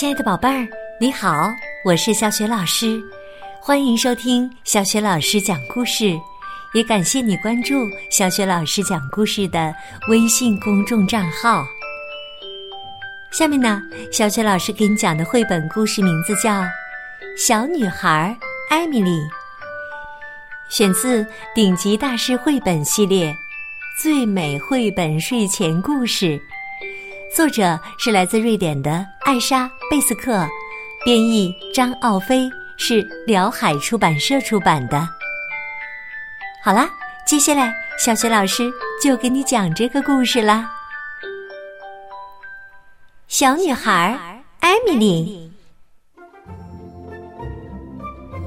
亲爱的宝贝儿，你好，我是小雪老师，欢迎收听小雪老师讲故事，也感谢你关注小雪老师讲故事的微信公众账号。下面呢，小雪老师给你讲的绘本故事名字叫《小女孩艾米丽》，选自顶级大师绘本系列《最美绘本睡前故事》。作者是来自瑞典的艾莎·贝斯克，编译张奥飞，是辽海出版社出版的。好啦，接下来小雪老师就给你讲这个故事啦。小女孩艾米丽，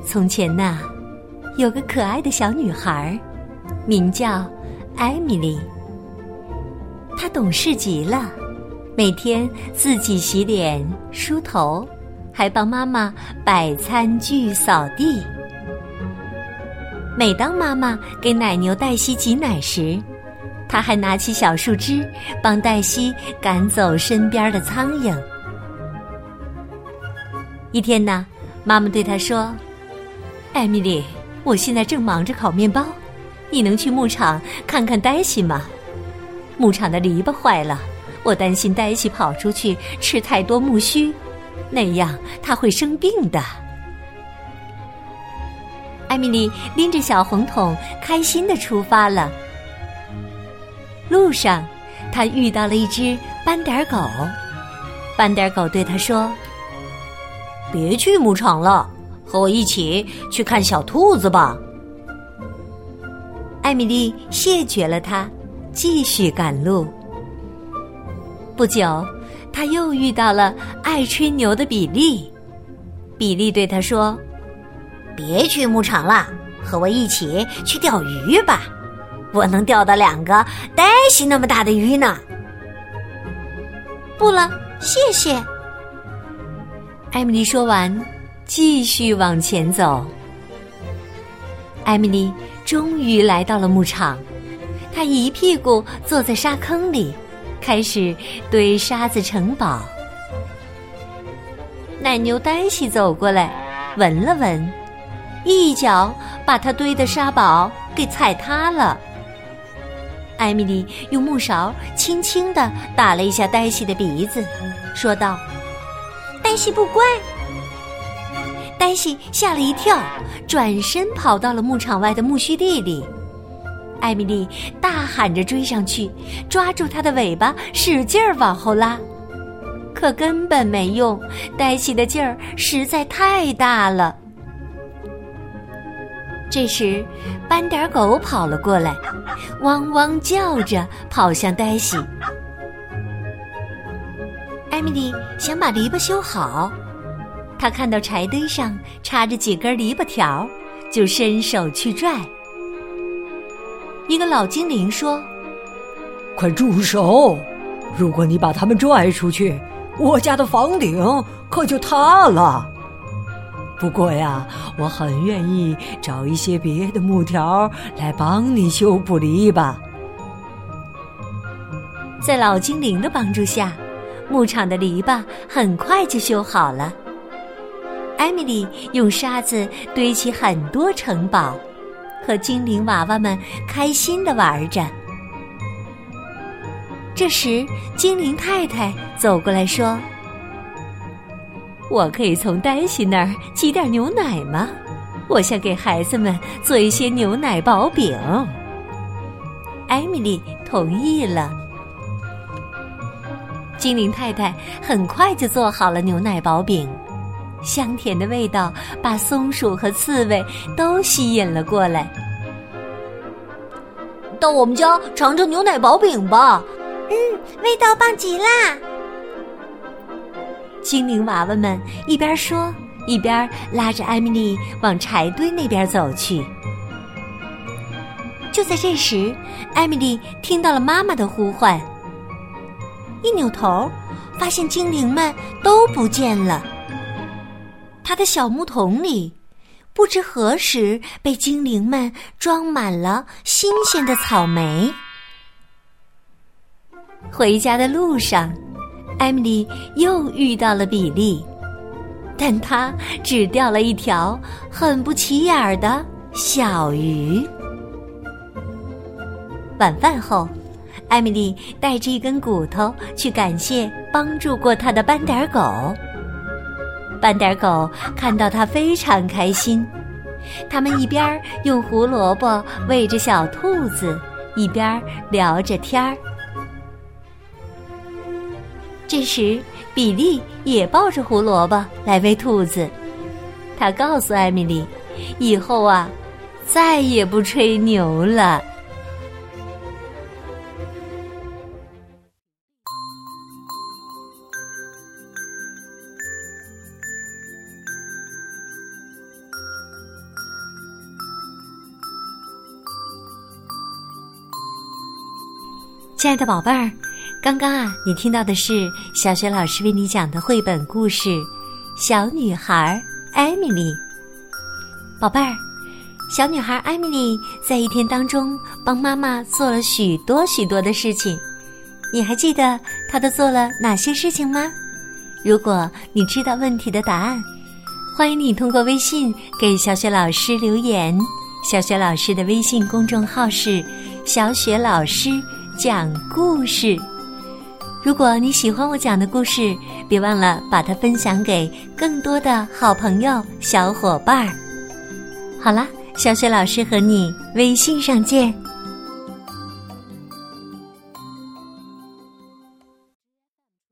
从前呐，有个可爱的小女孩，名叫艾米丽，她懂事极了。每天自己洗脸、梳头，还帮妈妈摆餐具、扫地。每当妈妈给奶牛黛西挤奶时，他还拿起小树枝帮黛西赶走身边的苍蝇。一天呢，妈妈对他说：“艾米丽，我现在正忙着烤面包，你能去牧场看看黛西吗？牧场的篱笆坏了。”我担心黛西跑出去吃太多木须，那样她会生病的。艾米丽拎着小红桶，开心的出发了。路上，她遇到了一只斑点狗。斑点狗对她说：“别去牧场了，和我一起去看小兔子吧。”艾米丽谢绝了他，继续赶路。不久，他又遇到了爱吹牛的比利。比利对他说：“别去牧场了，和我一起去钓鱼吧，我能钓到两个黛西那么大的鱼呢。”不了，谢谢。艾米丽说完，继续往前走。艾米丽终于来到了牧场，她一屁股坐在沙坑里。开始堆沙子城堡。奶牛黛西走过来，闻了闻，一脚把它堆的沙堡给踩塌了。艾米丽用木勺轻轻的打了一下黛西的鼻子，说道：“黛西不乖。”黛西吓了一跳，转身跑到了牧场外的苜蓿地里。艾米丽大喊着追上去，抓住它的尾巴，使劲儿往后拉，可根本没用。黛西的劲儿实在太大了。这时，斑点狗跑了过来，汪汪叫着跑向黛西。艾米丽想把篱笆修好，她看到柴堆上插着几根篱笆条，就伸手去拽。一个老精灵说：“快住手！如果你把他们拽出去，我家的房顶可就塌了。不过呀，我很愿意找一些别的木条来帮你修补篱笆。”在老精灵的帮助下，牧场的篱笆很快就修好了。艾米丽用沙子堆起很多城堡。和精灵娃娃们开心的玩着。这时，精灵太太走过来说：“我可以从黛西那儿挤点牛奶吗？我想给孩子们做一些牛奶薄饼。”艾米丽同意了。精灵太太很快就做好了牛奶薄饼，香甜的味道把松鼠和刺猬都吸引了过来。到我们家尝尝牛奶薄饼吧。嗯，味道棒极啦！精灵娃娃们一边说，一边拉着艾米丽往柴堆那边走去。就在这时，艾米丽听到了妈妈的呼唤，一扭头，发现精灵们都不见了。他的小木桶里。不知何时被精灵们装满了新鲜的草莓。回家的路上，艾米丽又遇到了比利，但她只钓了一条很不起眼的小鱼。晚饭后，艾米丽带着一根骨头去感谢帮助过她的斑点狗。斑点狗看到它非常开心，他们一边用胡萝卜喂着小兔子，一边聊着天儿。这时，比利也抱着胡萝卜来喂兔子。他告诉艾米丽：“以后啊，再也不吹牛了。”亲爱的宝贝儿。刚刚啊，你听到的是小雪老师为你讲的绘本故事《小女孩艾米丽》。宝贝儿，小女孩艾米丽在一天当中帮妈妈做了许多许多的事情，你还记得她都做了哪些事情吗？如果你知道问题的答案，欢迎你通过微信给小雪老师留言。小雪老师的微信公众号是“小雪老师讲故事”。如果你喜欢我讲的故事，别忘了把它分享给更多的好朋友、小伙伴儿。好啦，小雪老师和你微信上见。